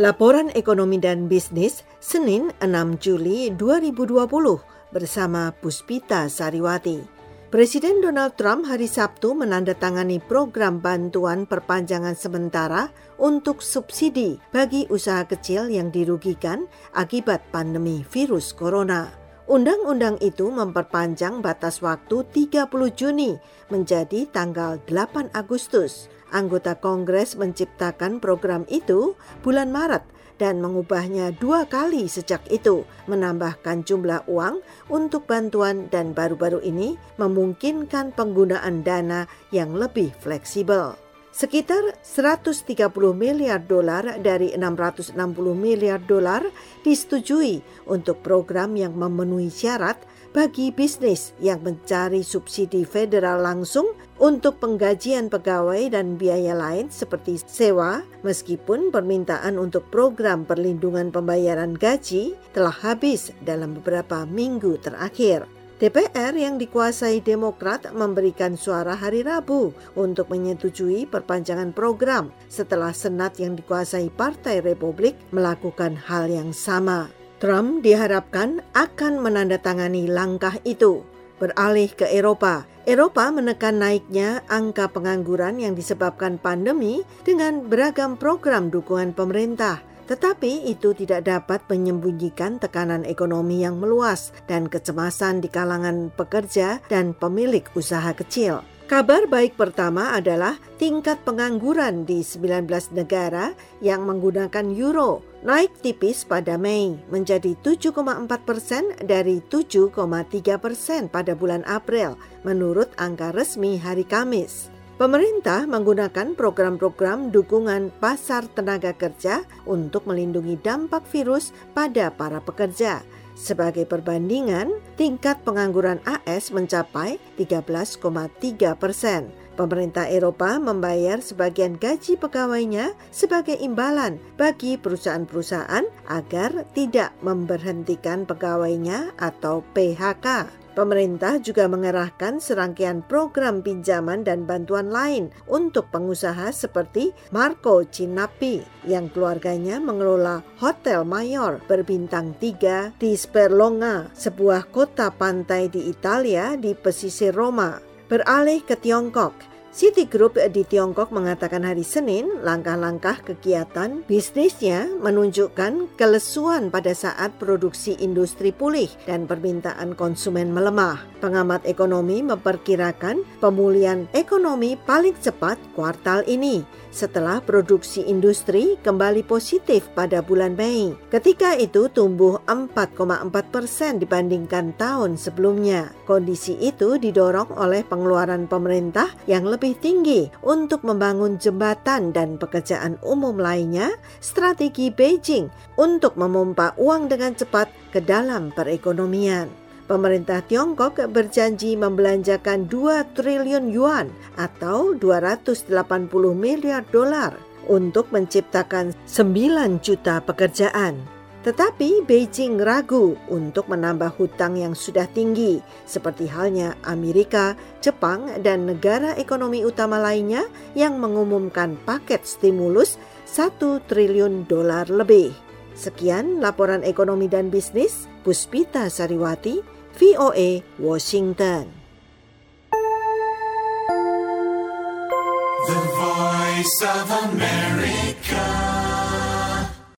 Laporan Ekonomi dan Bisnis Senin 6 Juli 2020 bersama Puspita Sariwati. Presiden Donald Trump hari Sabtu menandatangani program bantuan perpanjangan sementara untuk subsidi bagi usaha kecil yang dirugikan akibat pandemi virus corona. Undang-undang itu memperpanjang batas waktu 30 Juni menjadi tanggal 8 Agustus Anggota Kongres menciptakan program itu bulan Maret dan mengubahnya dua kali sejak itu, menambahkan jumlah uang untuk bantuan dan baru-baru ini memungkinkan penggunaan dana yang lebih fleksibel. Sekitar 130 miliar dolar dari 660 miliar dolar disetujui untuk program yang memenuhi syarat bagi bisnis yang mencari subsidi federal langsung untuk penggajian pegawai dan biaya lain seperti sewa, meskipun permintaan untuk program perlindungan pembayaran gaji telah habis dalam beberapa minggu terakhir. DPR yang dikuasai Demokrat memberikan suara hari Rabu untuk menyetujui perpanjangan program setelah Senat yang dikuasai Partai Republik melakukan hal yang sama. Trump diharapkan akan menandatangani langkah itu. Beralih ke Eropa, Eropa menekan naiknya angka pengangguran yang disebabkan pandemi dengan beragam program dukungan pemerintah. Tetapi itu tidak dapat menyembunyikan tekanan ekonomi yang meluas dan kecemasan di kalangan pekerja dan pemilik usaha kecil. Kabar baik pertama adalah tingkat pengangguran di 19 negara yang menggunakan euro naik tipis pada Mei menjadi 7,4 persen dari 7,3 persen pada bulan April menurut angka resmi hari Kamis. Pemerintah menggunakan program-program dukungan pasar tenaga kerja untuk melindungi dampak virus pada para pekerja. Sebagai perbandingan, tingkat pengangguran AS mencapai 13,3 persen. Pemerintah Eropa membayar sebagian gaji pegawainya sebagai imbalan bagi perusahaan-perusahaan agar tidak memberhentikan pegawainya atau PHK. Pemerintah juga mengerahkan serangkaian program pinjaman dan bantuan lain untuk pengusaha seperti Marco Cinapi yang keluarganya mengelola Hotel Mayor berbintang tiga di Sperlonga, sebuah kota pantai di Italia di pesisir Roma. Beralih ke Tiongkok, Citigroup di Tiongkok mengatakan hari Senin langkah-langkah kegiatan bisnisnya menunjukkan kelesuan pada saat produksi industri pulih dan permintaan konsumen melemah. Pengamat ekonomi memperkirakan pemulihan ekonomi paling cepat kuartal ini setelah produksi industri kembali positif pada bulan Mei. Ketika itu tumbuh 4,4 persen dibandingkan tahun sebelumnya. Kondisi itu didorong oleh pengeluaran pemerintah yang lebih lebih tinggi untuk membangun jembatan dan pekerjaan umum lainnya, strategi Beijing untuk memompa uang dengan cepat ke dalam perekonomian. Pemerintah Tiongkok berjanji membelanjakan 2 triliun yuan atau 280 miliar dolar untuk menciptakan 9 juta pekerjaan. Tetapi Beijing ragu untuk menambah hutang yang sudah tinggi, seperti halnya Amerika, Jepang, dan negara ekonomi utama lainnya yang mengumumkan paket stimulus 1 triliun dolar lebih. Sekian laporan ekonomi dan bisnis, Puspita Sariwati, VOA, Washington. The Voice of America.